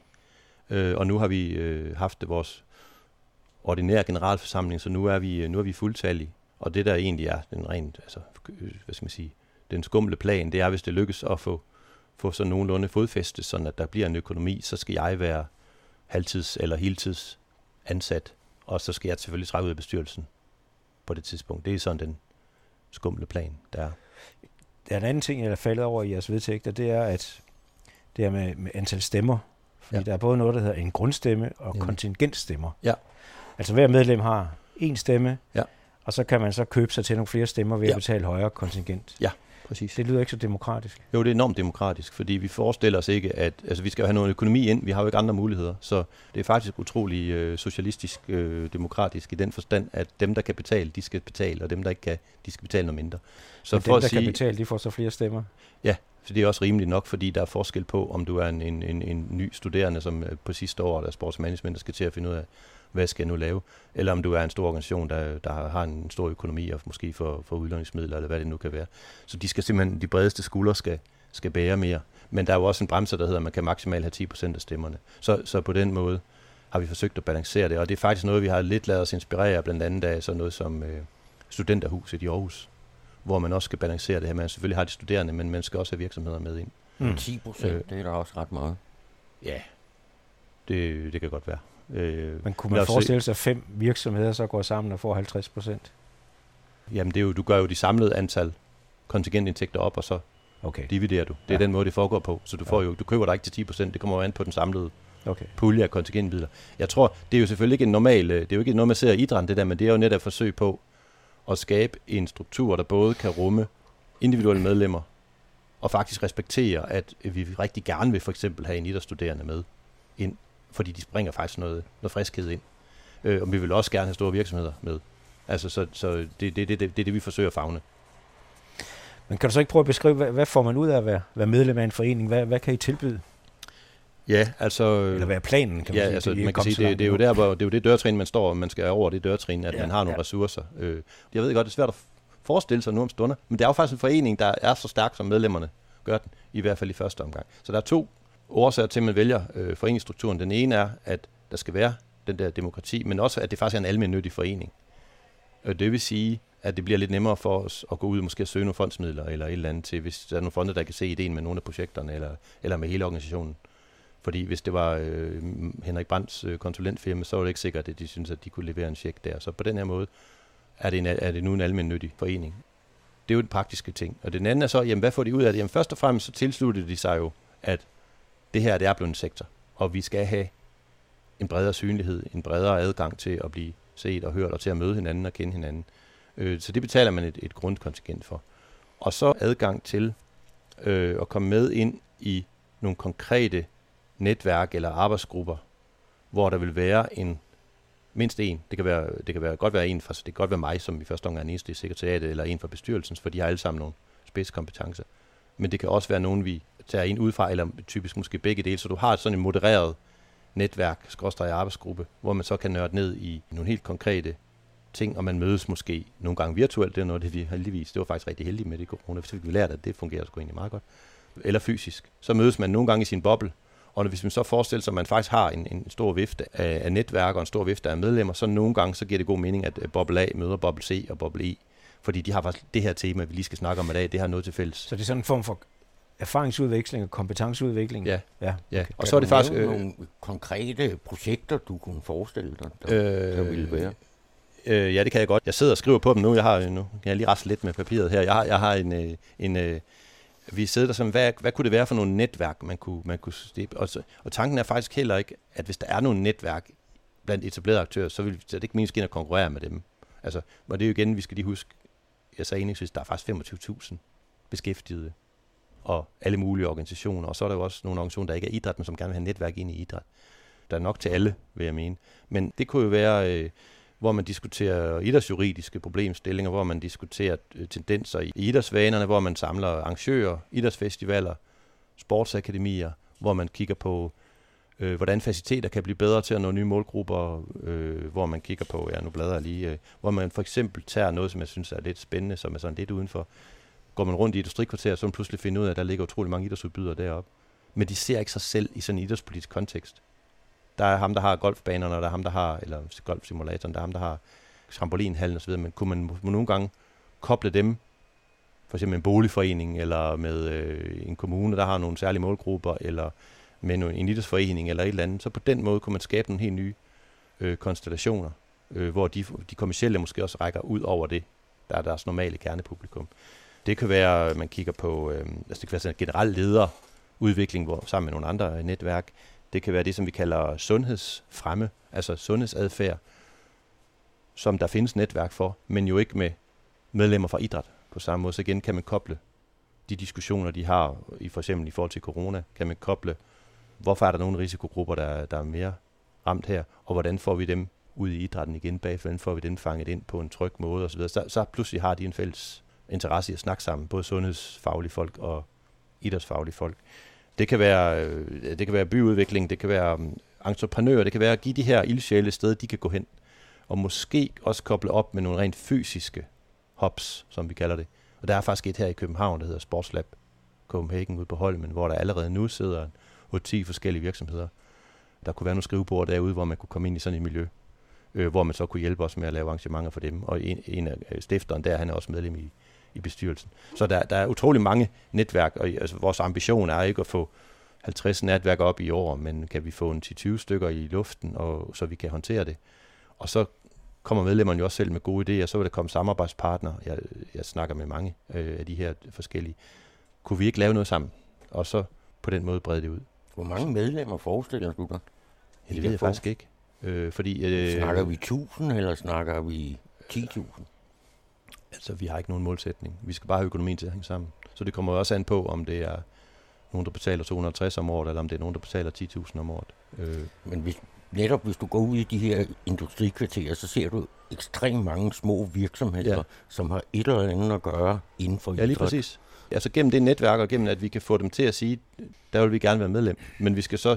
øh, og nu har vi øh, haft vores ordinære generalforsamling, så nu er vi, øh, nu er vi fuldtallige. Og det der egentlig er den rent, altså, øh, hvad skal man sige, den skumle plan, det er, hvis det lykkes at få få så nogenlunde fodfæste, sådan at der bliver en økonomi, så skal jeg være halvtids- eller heltids ansat, og så skal jeg selvfølgelig trække ud af bestyrelsen på det tidspunkt. Det er sådan den skumle plan, der er. Der er en anden ting, jeg er faldet over i jeres vedtægter, det er, at det er med, med antal stemmer. Fordi ja. der er både noget, der hedder en grundstemme og ja. kontingentstemmer. Ja. Altså hver medlem har en stemme, ja. og så kan man så købe sig til nogle flere stemmer ved ja. at betale højere kontingent. Ja. Præcis. Det lyder ikke så demokratisk. Jo, det er enormt demokratisk, fordi vi forestiller os ikke, at altså, vi skal have noget økonomi ind, vi har jo ikke andre muligheder. Så det er faktisk utrolig øh, socialistisk øh, demokratisk i den forstand, at dem, der kan betale, de skal betale, og dem, der ikke kan, de skal betale noget mindre. Så Men for dem, der sige, kan betale, de får så flere stemmer? Ja, så det er også rimeligt nok, fordi der er forskel på, om du er en, en, en, en ny studerende, som på sidste år der er sportsmanagement, der skal til at finde ud af, hvad skal jeg nu lave? Eller om du er en stor organisation, der, der har en stor økonomi og måske for, for udlåningsmidler, eller hvad det nu kan være. Så de skal simpelthen, de bredeste skuldre skal, skal bære mere. Men der er jo også en bremse, der hedder, at man kan maksimalt have 10% af stemmerne. Så, så på den måde har vi forsøgt at balancere det, og det er faktisk noget, vi har lidt lavet os inspirere blandt andet af sådan noget som øh, studenterhuset i Aarhus, hvor man også skal balancere det her. Man selvfølgelig har de studerende, men man skal også have virksomheder med ind. Mm. 10% øh, det er da også ret meget. Ja, det, det kan godt være. Øh, Men kunne man forestille sig, at fem virksomheder så går sammen og får 50 procent? Jamen, det er jo, du gør jo de samlede antal kontingentindtægter op, og så okay. dividerer du. Det er ja. den måde, det foregår på. Så du, får jo, du køber dig ikke til 10 procent, det kommer jo an på den samlede okay. pulje af kontingentmidler. Jeg tror, det er jo selvfølgelig ikke en normal, øh, det er jo ikke noget, man ser i idrætten, det der, men det er jo netop et forsøg på at skabe en struktur, der både kan rumme individuelle medlemmer, og faktisk respektere, at vi rigtig gerne vil for eksempel have en idrætsstuderende med ind fordi de springer faktisk noget, noget friskhed ind. Øh, og vi vil også gerne have store virksomheder med. Altså, så, så det, det, det, det, det er det, vi forsøger at fagne. Men kan du så ikke prøve at beskrive, hvad, hvad får man ud af at være, være medlem af en forening? Hvad, hvad kan I tilbyde? Ja, altså... Eller hvad er planen, kan man ja, sige? Altså, man kan sige, det, det, er jo der, hvor, det er jo det dørtrin, man står, og man skal over det dørtrin, at ja, man har nogle ja. ressourcer. Øh, jeg ved godt, det er svært at forestille sig nu om stunder, men det er jo faktisk en forening, der er så stærk, som medlemmerne gør den, i hvert fald i første omgang. Så der er to årsager til, at man vælger øh, foreningsstrukturen. Den ene er, at der skal være den der demokrati, men også, at det faktisk er en almindelig forening. Og det vil sige, at det bliver lidt nemmere for os at gå ud og måske søge nogle fondsmidler eller et eller andet til, hvis der er nogle fonde, der kan se ideen med nogle af projekterne eller, eller med hele organisationen. Fordi hvis det var øh, Henrik Brands øh, konsulentfirma, så var det ikke sikkert, at de synes, at de kunne levere en check der. Så på den her måde er det, en, er det nu en almindelig forening. Det er jo den praktiske ting. Og den anden er så, jamen hvad får de ud af det? Jamen først og fremmest så tilsluttede de sig jo, at det her det er blevet en sektor, og vi skal have en bredere synlighed, en bredere adgang til at blive set og hørt og til at møde hinanden og kende hinanden. Øh, så det betaler man et, et grundkontingent for. Og så adgang til øh, at komme med ind i nogle konkrete netværk eller arbejdsgrupper, hvor der vil være en mindst en. Det kan, være, det kan være, godt være en fra, det kan godt være mig, som i første omgang er eneste i sekretariatet, eller en fra bestyrelsen, for de har alle sammen nogle spidskompetencer. Men det kan også være nogen, vi tager en udefra, eller typisk måske begge dele, så du har sådan en modereret netværk, skråstrej arbejdsgruppe, hvor man så kan nørde ned i nogle helt konkrete ting, og man mødes måske nogle gange virtuelt, det er noget, det vi heldigvis, det var faktisk rigtig heldigt med det corona, så vi lært, at det fungerer sgu egentlig meget godt, eller fysisk. Så mødes man nogle gange i sin boble, og hvis man så forestiller sig, at man faktisk har en, en stor vifte af, af netværk og en stor vifte af medlemmer, så nogle gange så giver det god mening, at boble A møder boble C og boble E. Fordi de har faktisk det her tema, vi lige skal snakke om i dag, det har noget til fælles. Så det er sådan en form for erfaringsudveksling og kompetenceudvikling? Ja. ja. ja. Okay. Og så er det faktisk... Øh, nogle konkrete projekter, du kunne forestille dig, der, øh, der ville være? Øh, ja, det kan jeg godt. Jeg sidder og skriver på dem nu. Jeg har nu kan jeg lige rasle lidt med papiret her. Jeg har, jeg har en, øh, en, en vi sidder der som, hvad, hvad kunne det være for nogle netværk, man kunne, man kunne stippe? Og, så, og tanken er faktisk heller ikke, at hvis der er nogle netværk blandt etablerede aktører, så vil så det ikke meningen at konkurrere med dem. Altså, og det er jo igen, vi skal lige huske, jeg sagde indlægsvis, der er faktisk 25.000 beskæftigede og alle mulige organisationer. Og så er der jo også nogle organisationer, der ikke er idræt, men som gerne vil have netværk ind i idræt. Der er nok til alle, vil jeg mene. Men det kunne jo være, øh, hvor man diskuterer idrætsjuridiske problemstillinger, hvor man diskuterer øh, tendenser i idrætsvanerne, hvor man samler arrangører, idrætsfestivaler, sportsakademier, hvor man kigger på, øh, hvordan faciliteter kan blive bedre til at nå nye målgrupper, øh, hvor man kigger på, ja nu bladrer jeg lige, øh, hvor man for eksempel tager noget, som jeg synes er lidt spændende, som er sådan lidt udenfor. Går man rundt i et industrikvarter, så man pludselig finder ud af, at der ligger utrolig mange idrætsudbydere deroppe. Men de ser ikke sig selv i sådan en idrætspolitisk kontekst. Der er ham, der har golfbanerne, og der er ham, der har, eller golfsimulatoren, der er ham, der har trampolinhallen osv., men kunne man nogle gange koble dem, for eksempel en boligforening, eller med øh, en kommune, der har nogle særlige målgrupper, eller med en idrætsforening, eller et eller andet, så på den måde kunne man skabe nogle helt nye øh, konstellationer, øh, hvor de, de kommersielle måske også rækker ud over det, der er deres normale kernepublikum. Det kan være, at man kigger på, øh, altså det kan være sådan en generel lederudvikling hvor, sammen med nogle andre øh, netværk. Det kan være det, som vi kalder sundhedsfremme, altså sundhedsadfærd, som der findes netværk for, men jo ikke med medlemmer fra idræt på samme måde. Så igen kan man koble de diskussioner, de har, i for eksempel i forhold til corona, kan man koble, hvorfor er der nogle risikogrupper, der, der er mere ramt her, og hvordan får vi dem ud i idrætten igen bag, hvordan får vi dem fanget ind på en tryg måde osv. Så, så pludselig har de en fælles interesse i at snakke sammen, både sundhedsfaglige folk og idrætsfaglige folk. Det kan være, øh, det kan være byudvikling, det kan være um, entreprenører, det kan være at give de her ildsjæle et sted, de kan gå hen. Og måske også koble op med nogle rent fysiske hops, som vi kalder det. Og der er faktisk et her i København, der hedder Sportslab Copenhagen ude på Holmen, hvor der allerede nu sidder 8-10 forskellige virksomheder. Der kunne være nogle skrivebord derude, hvor man kunne komme ind i sådan et miljø, øh, hvor man så kunne hjælpe os med at lave arrangementer for dem. Og en, en af øh, stifteren der, han er også medlem i, i bestyrelsen. Så der, der er utrolig mange netværk, og altså, vores ambition er ikke at få 50 netværk op i år, men kan vi få en 10-20 stykker i luften, og så vi kan håndtere det. Og så kommer medlemmerne jo også selv med gode idéer, så vil der komme samarbejdspartnere. Jeg, jeg snakker med mange øh, af de her forskellige. Kunne vi ikke lave noget sammen? Og så på den måde brede det ud. Hvor mange medlemmer forestiller du dig? Det ved jeg faktisk ikke. Øh, fordi, øh, snakker vi 1000, eller snakker vi 10.000? Altså, vi har ikke nogen målsætning. Vi skal bare have økonomien til at hænge sammen. Så det kommer også an på, om det er nogen, der betaler 250 om året, eller om det er nogen, der betaler 10.000 om året. Øh. Men hvis, netop hvis du går ud i de her industrikvarterer, så ser du ekstremt mange små virksomheder, ja. som har et eller andet at gøre inden for Ja, lige præcis. Altså gennem det netværk, og gennem at vi kan få dem til at sige, der vil vi gerne være medlem. Men vi skal så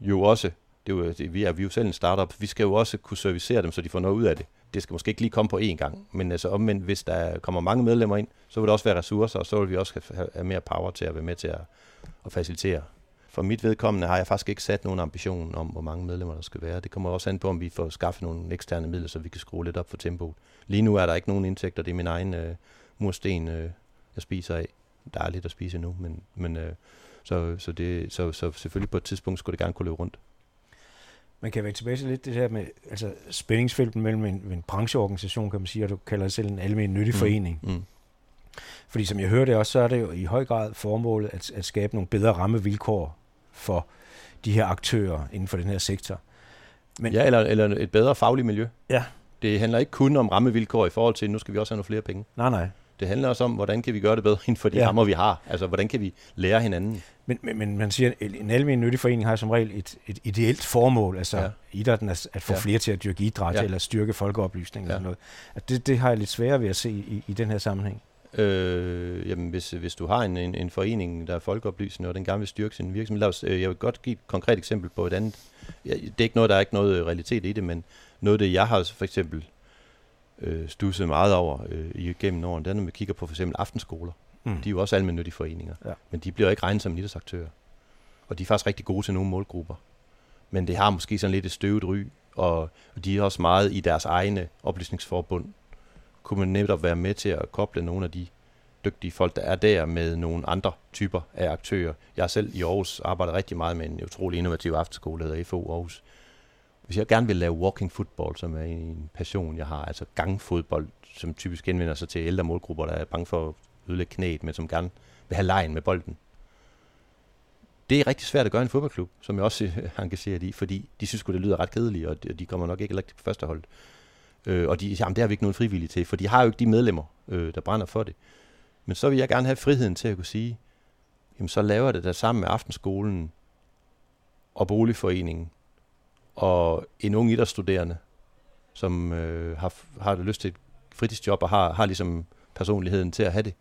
jo også, det er jo, det, vi, er, vi er jo selv en startup, vi skal jo også kunne servicere dem, så de får noget ud af det det skal måske ikke lige komme på én gang, men altså omvendt, hvis der kommer mange medlemmer ind, så vil der også være ressourcer, og så vil vi også have, mere power til at være med til at, at facilitere. For mit vedkommende har jeg faktisk ikke sat nogen ambition om, hvor mange medlemmer der skal være. Det kommer også an på, om vi får skaffet nogle eksterne midler, så vi kan skrue lidt op for tempoet. Lige nu er der ikke nogen indtægter, det er min egen øh, mursten, øh, jeg spiser af. Der er lidt at spise nu, men, men øh, så, så, det, så, så selvfølgelig på et tidspunkt skulle det gerne kunne løbe rundt. Man kan være tilbage til lidt det her med altså spændingsfelten mellem en, en brancheorganisation, kan man sige, og du kalder det selv en almindelig nyttig mm. forening. Mm. Fordi som jeg hørte også, så er det jo i høj grad formålet at, at skabe nogle bedre rammevilkår for de her aktører inden for den her sektor. Men, ja, eller, eller et bedre fagligt miljø. Ja. Det handler ikke kun om rammevilkår i forhold til, nu skal vi også have nogle flere penge. Nej, nej. Det handler også om, hvordan kan vi gøre det bedre inden for de ja. rammer, vi har. Altså, hvordan kan vi lære hinanden? Men, men, men man siger, at en almindelig nyttig forening har som regel et, et ideelt formål, altså ja. idrætten at, at få ja. flere til at dyrke idræt, ja. eller styrke folkeoplysning, ja. eller sådan noget. At det, det har jeg lidt sværere ved at se i, i den her sammenhæng. Øh, jamen, hvis, hvis du har en, en, en forening, der er folkeoplysende, og den gerne vil styrke sin virksomhed, lad os, øh, jeg vil godt give et konkret eksempel på et andet. Ja, det er ikke noget, der er ikke noget realitet i det, men noget det, jeg har for eksempel øh, stusset meget over øh, igennem årene, det er, når vi kigger på for eksempel aftenskoler. Mm. De er jo også almindelige foreninger, ja. men de bliver ikke regnet som idrætsaktører. Og de er faktisk rigtig gode til nogle målgrupper. Men det har måske sådan lidt et støvet ry, og de er også meget i deres egne oplysningsforbund. Kunne man netop være med til at koble nogle af de dygtige folk, der er der med nogle andre typer af aktører. Jeg selv i Aarhus arbejdet rigtig meget med en utrolig innovativ aftenskole, der hedder FO Aarhus, hvis jeg gerne vil lave walking football, som er en passion, jeg har, altså gangfodbold, som typisk indvender sig til ældre målgrupper, der er bange for at ødelægge knæet, men som gerne vil have lejen med bolden. Det er rigtig svært at gøre i en fodboldklub, som jeg også øh, er engageret i, fordi de synes det lyder ret kedeligt, og de, kommer nok ikke rigtig på første hold. Øh, og de, jamen, det har vi ikke nogen frivillige til, for de har jo ikke de medlemmer, øh, der brænder for det. Men så vil jeg gerne have friheden til at kunne sige, jamen så laver jeg det der sammen med aftenskolen og boligforeningen, og en ung idrætsstuderende, som øh, har, har lyst til et fritidsjob og har, har ligesom personligheden til at have det,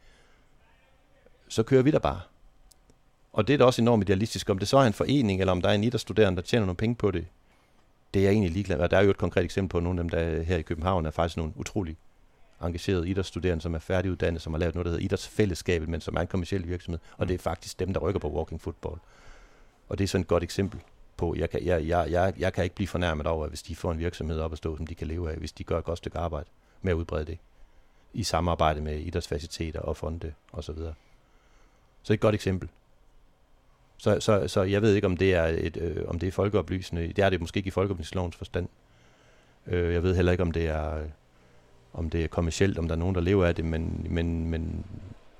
så kører vi der bare. Og det er da også enormt idealistisk. Om det så er en forening, eller om der er en idrætsstuderende, der tjener nogle penge på det, det er jeg egentlig ligeglad med. Der er jo et konkret eksempel på, nogle af dem, der her i København er faktisk nogle utrolig engagerede idrætsstuderende, som er færdiguddannet, som har lavet noget, der hedder idrætsfællesskabet, men som er en kommersiel virksomhed. Og det er faktisk dem, der rykker på walking football. Og det er sådan et godt eksempel på. Jeg kan, jeg, jeg, jeg, jeg kan ikke blive fornærmet over, hvis de får en virksomhed op at stå, som de kan leve af, hvis de gør et godt stykke arbejde med at udbrede det i samarbejde med idrætsfaciliteter og fonde osv. Så, videre. så et godt eksempel. Så, så, så jeg ved ikke, om det er, et, øh, om det er folkeoplysende. Det er det måske ikke i folkeoplysningslovens forstand. Øh, jeg ved heller ikke, om det er, øh, om det er kommercielt, om der er nogen, der lever af det, men, men, men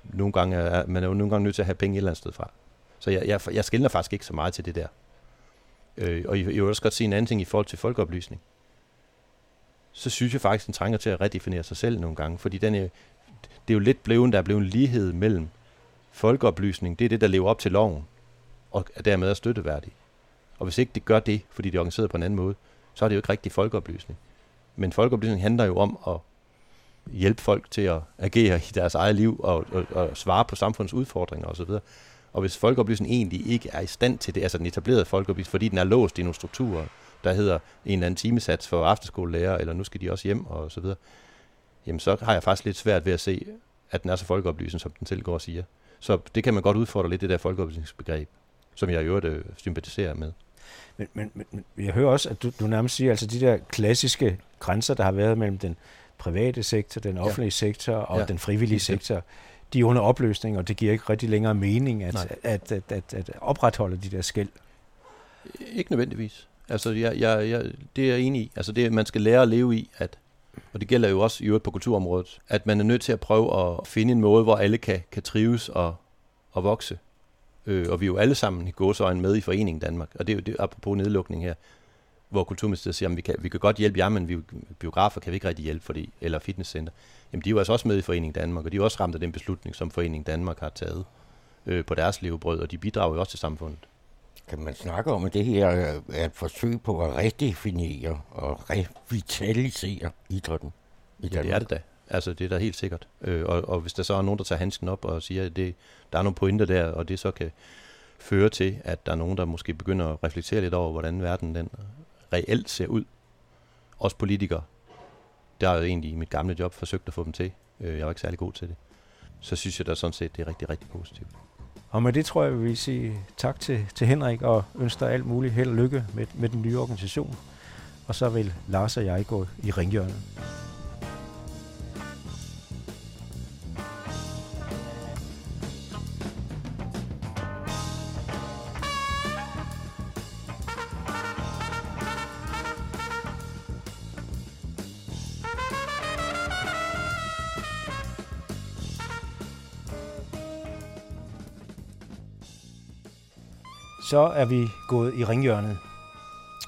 nogle gange er man er jo nogle gange nødt til at have penge et eller andet sted fra. Så jeg, jeg, jeg skiller faktisk ikke så meget til det der. Øh, og jeg vil også godt sige en anden ting i forhold til folkeoplysning. Så synes jeg faktisk, den trænger til at redefinere sig selv nogle gange, fordi den er, det er jo lidt blevet, der er blevet en lighed mellem folkeoplysning, det er det, der lever op til loven, og dermed er støtteværdig. Og hvis ikke det gør det, fordi det er organiseret på en anden måde, så er det jo ikke rigtig folkeoplysning. Men folkeoplysning handler jo om at hjælpe folk til at agere i deres eget liv og, og, og svare på samfundets udfordringer osv. Og hvis folkeoplysningen egentlig ikke er i stand til det, altså den etablerede folkeoplysning, fordi den er låst i nogle strukturer, der hedder en eller anden timesats for afterskolelærer, eller nu skal de også hjem og så videre, jamen så har jeg faktisk lidt svært ved at se, at den er så folkeoplysende, som den selv går og siger. Så det kan man godt udfordre lidt, det der folkeoplysningsbegreb, som jeg i øvrigt øh, sympatiserer med. Men, men, men jeg hører også, at du, du nærmest siger, altså de der klassiske grænser, der har været mellem den private sektor, den offentlige ja. sektor og ja. den frivillige sektor, de er under opløsning, og det giver ikke rigtig længere mening at, at, at, at, at opretholde de der skæld. Ikke nødvendigvis. Altså, jeg, jeg, jeg, det er jeg enig i. Altså, det, man skal lære at leve i, at, og det gælder jo også i øvrigt på kulturområdet, at man er nødt til at prøve at finde en måde, hvor alle kan, kan trives og, og vokse. Øh, og vi er jo alle sammen i gåsøjne med i Foreningen Danmark, og det er jo det, apropos nedlukning her, hvor Kulturministeriet siger, at vi kan, vi kan godt hjælpe jer, men vi, biografer kan vi ikke rigtig hjælpe, fordi, eller fitnesscenter. Jamen, de er jo altså også med i Foreningen Danmark, og de er også ramt af den beslutning, som Foreningen Danmark har taget øh, på deres levebrød, og de bidrager jo også til samfundet. Kan man snakke om, at det her er et forsøg på at redefinere og revitalisere idrætten i Danmark? Ja, det er det da. Altså, det er da helt sikkert. Øh, og, og hvis der så er nogen, der tager handsken op og siger, at det, der er nogle pointer der, og det så kan føre til, at der er nogen, der måske begynder at reflektere lidt over, hvordan verden den reelt ser ud. Også politikere. Der har jeg egentlig i mit gamle job forsøgt at få dem til. Øh, jeg var ikke særlig god til det. Så synes jeg da sådan set, det er rigtig, rigtig positivt. Og med det tror jeg, vi vil sige tak til, til Henrik og ønsker alt muligt held og lykke med, med den nye organisation. Og så vil Lars og jeg gå i ringhjørnet. Så er vi gået i ringhjørnet,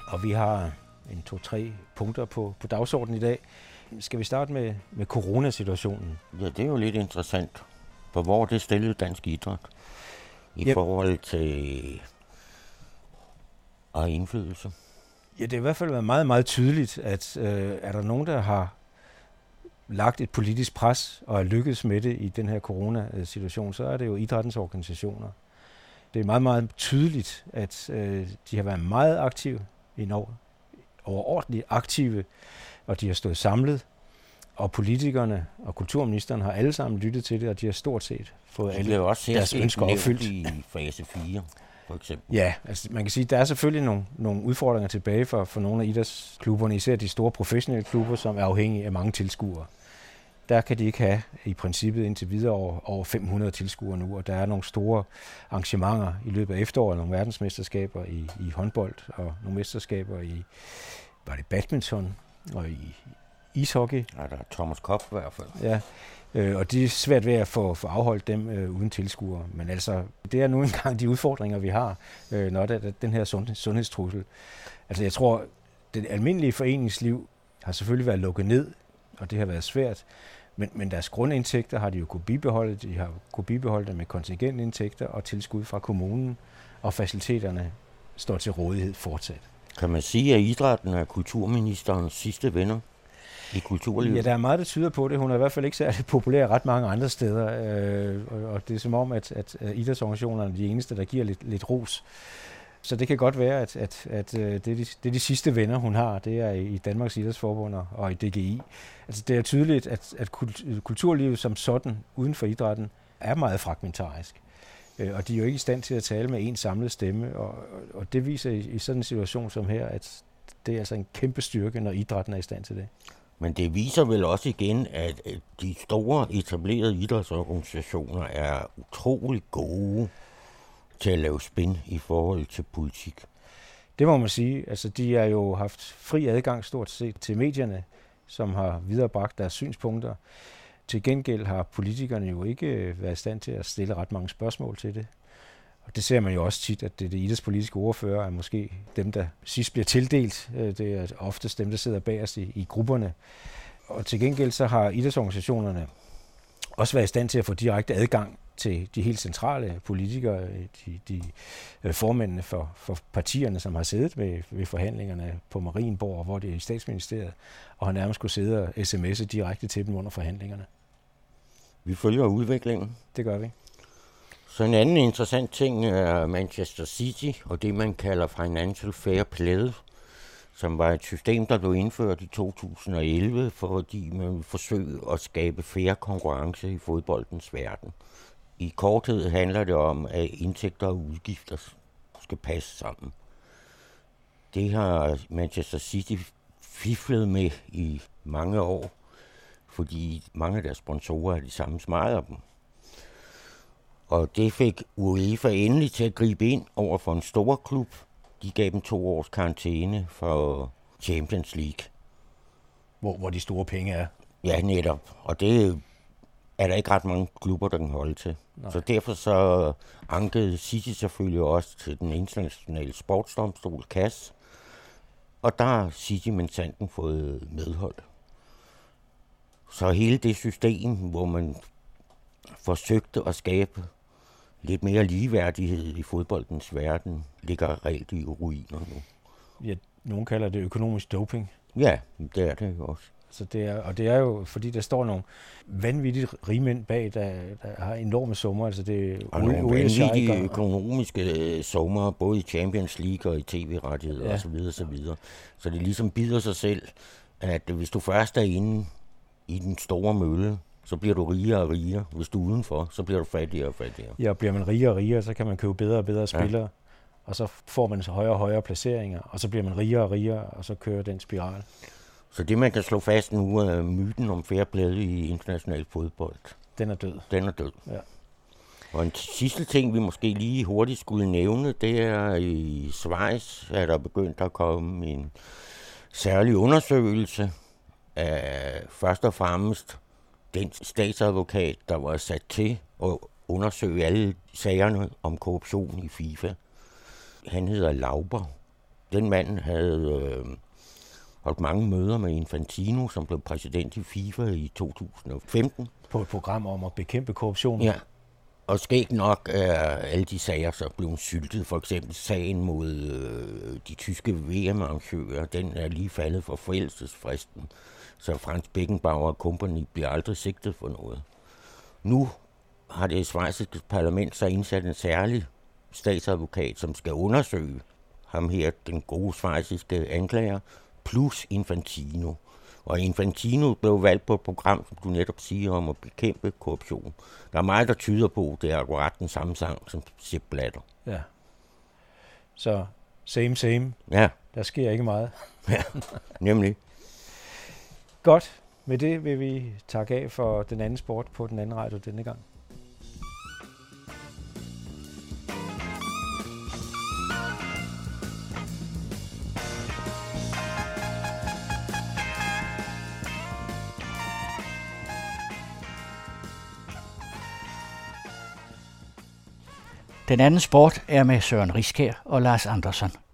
og vi har en to-tre punkter på, på dagsordenen i dag. skal vi starte med, med coronasituationen? Ja, det er jo lidt interessant. For hvor det stillet dansk idræt? I Yep. forhold til og indflydelse? Ja, det er i hvert fald været meget, meget tydeligt, at øh, er der nogen, der har lagt et politisk pres og er lykkedes med det i den her coronasituation, så er det jo idrættens organisationer. Det er meget, meget tydeligt, at øh, de har været meget aktive, endnu overordentligt aktive, og de har stået samlet, og politikerne og kulturministeren har alle sammen lyttet til det, og de har stort set fået Det alle også deres ønsker opfyldt. i fase 4, for eksempel. Ja, altså man kan sige, der er selvfølgelig nogle, nogle udfordringer tilbage for, for nogle af idrætsklubberne, især de store professionelle klubber, som er afhængige af mange tilskuere. Der kan de ikke have i princippet indtil videre over, over 500 tilskuere nu, og der er nogle store arrangementer i løbet af efteråret, nogle verdensmesterskaber i, i håndbold og nogle mesterskaber i var det badminton og i ishockey. Ja, der er Thomas Kopp i hvert fald. Ja, øh, og det er svært ved at få, få afholdt dem øh, uden tilskuere. Men altså, det er nu engang de udfordringer, vi har, øh, når der er den her sundheds, sundhedstrussel. Altså, jeg tror, det almindelige foreningsliv har selvfølgelig været lukket ned, og det har været svært. Men, men deres grundindtægter har de jo kunne bibeholde. De har kunne bibeholde dem med kontingentindtægter og tilskud fra kommunen, og faciliteterne står til rådighed fortsat. Kan man sige, at idrætten er kulturministerens sidste venner i kulturlivet? Ja, der er meget, der tyder på det. Hun er i hvert fald ikke særlig populær ret mange andre steder, øh, og, det er som om, at, at at idrætsorganisationerne er de eneste, der giver lidt, lidt ros. Så det kan godt være, at, at, at øh, det, er de, det er de sidste venner, hun har. Det er i Danmarks Idrætsforbund og- i DGI. Altså, det er tydeligt, at, at kulturlivet som sådan, uden for idrætten, er meget fragmentarisk. Øh, og de er jo ikke i stand til at tale med en samlet stemme, og, og- det viser i, i sådan en situation som her, at det er altså en kæmpe styrke, når idrætten er i stand til det. Men det viser vel også igen, at de store etablerede idrætsorganisationer er utrolig gode til at lave spin i forhold til politik. Det må man sige. Altså, de har jo haft fri adgang stort set til medierne, som har viderebragt deres synspunkter. Til gengæld har politikerne jo ikke øh, været i stand til at stille ret mange spørgsmål til det. Og det ser man jo også tit, at det, det idrætspolitiske ordfører er måske dem, der sidst bliver tildelt. Øh, det er oftest dem, der sidder bagerst i, i grupperne. Og til gengæld så har idrætsorganisationerne også været i stand til at få direkte adgang til de helt centrale politikere, øh, de, de øh, formændene for, for partierne, som har siddet ved, ved forhandlingerne på Marienborg, hvor det er i statsministeriet, og har nærmest kunne sidde og sms'e direkte til dem under forhandlingerne. Vi følger udviklingen. Det gør vi. Så en anden interessant ting er Manchester City og det, man kalder Financial Fair Play, som var et system, der blev indført i 2011, fordi man ville forsøge at skabe færre konkurrence i fodboldens verden. I korthed handler det om, at indtægter og udgifter skal passe sammen. Det har Manchester City fiflet med i mange år, fordi mange af deres sponsorer er de samme smartere dem. Og det fik UEFA endelig til at gribe ind over for en stor klub. De gav dem to års karantæne for Champions League. Hvor, hvor de store penge er. Ja, netop. Og det er der ikke ret mange klubber, der kan holde til. Nej. Så derfor så ankede City selvfølgelig også til den internationale sportsdomstol, CAS. Og der har City med sanden fået medhold. Så hele det system, hvor man forsøgte at skabe lidt mere ligeværdighed i fodboldens verden, ligger reelt i ruiner nu. Ja, nogen kalder det økonomisk doping. Ja, det er det også. Så det er, og det er jo, fordi der står nogle vanvittigt rige mænd bag, der, der har enorme summer. Altså det er Og nogle vanvittige og- økonomiske øh, summer, både i Champions League og i tv-rettigheder Ja. ja. osv. osv. Så det ligesom bider sig selv, at hvis du først er inde i den store mølle, så bliver du rigere og rigere. Hvis du er udenfor, så bliver du fattigere og fattigere. Ja, og bliver man rigere og rigere, så kan man købe bedre og bedre spillere. Og så får man så højere og højere placeringer, og så bliver man rigere og rigere, og så kører den spiral. Så det, man kan slå fast nu, er myten om fair play i international fodbold. Den er død. Den er død. Ja. Og en sidste ting, vi måske lige hurtigt skulle nævne, det er i Schweiz, at der begyndt at komme en særlig undersøgelse af først og fremmest den statsadvokat, der var sat til at undersøge alle sagerne om korruption i FIFA. Han hedder Lauber. Den mand havde øh, holdt mange møder med Infantino, som blev præsident i FIFA i 2015. På et program om at bekæmpe korruption? Ja, og skægt nok er alle de sager så blevet syltet. For eksempel sagen mod øh, de tyske VM-arrangører, den er lige faldet for forældelsesfristen. Så Frans Beckenbauer og company bliver aldrig sigtet for noget. Nu har det svejsiske parlament så indsat en særlig statsadvokat, som skal undersøge ham her, den gode svejsiske anklager, plus Infantino. Og Infantino blev valgt på et program, som du netop siger, om at bekæmpe korruption. Der er meget, der tyder på, at det er akkurat den samme sang som Sepp Blatter. Ja. Så same, same. Ja. Der sker ikke meget. ja, nemlig. Godt. Med det vil vi takke af for den anden sport på den anden radio denne gang. Den anden sport er med Søren Riskær og Lars Andersen.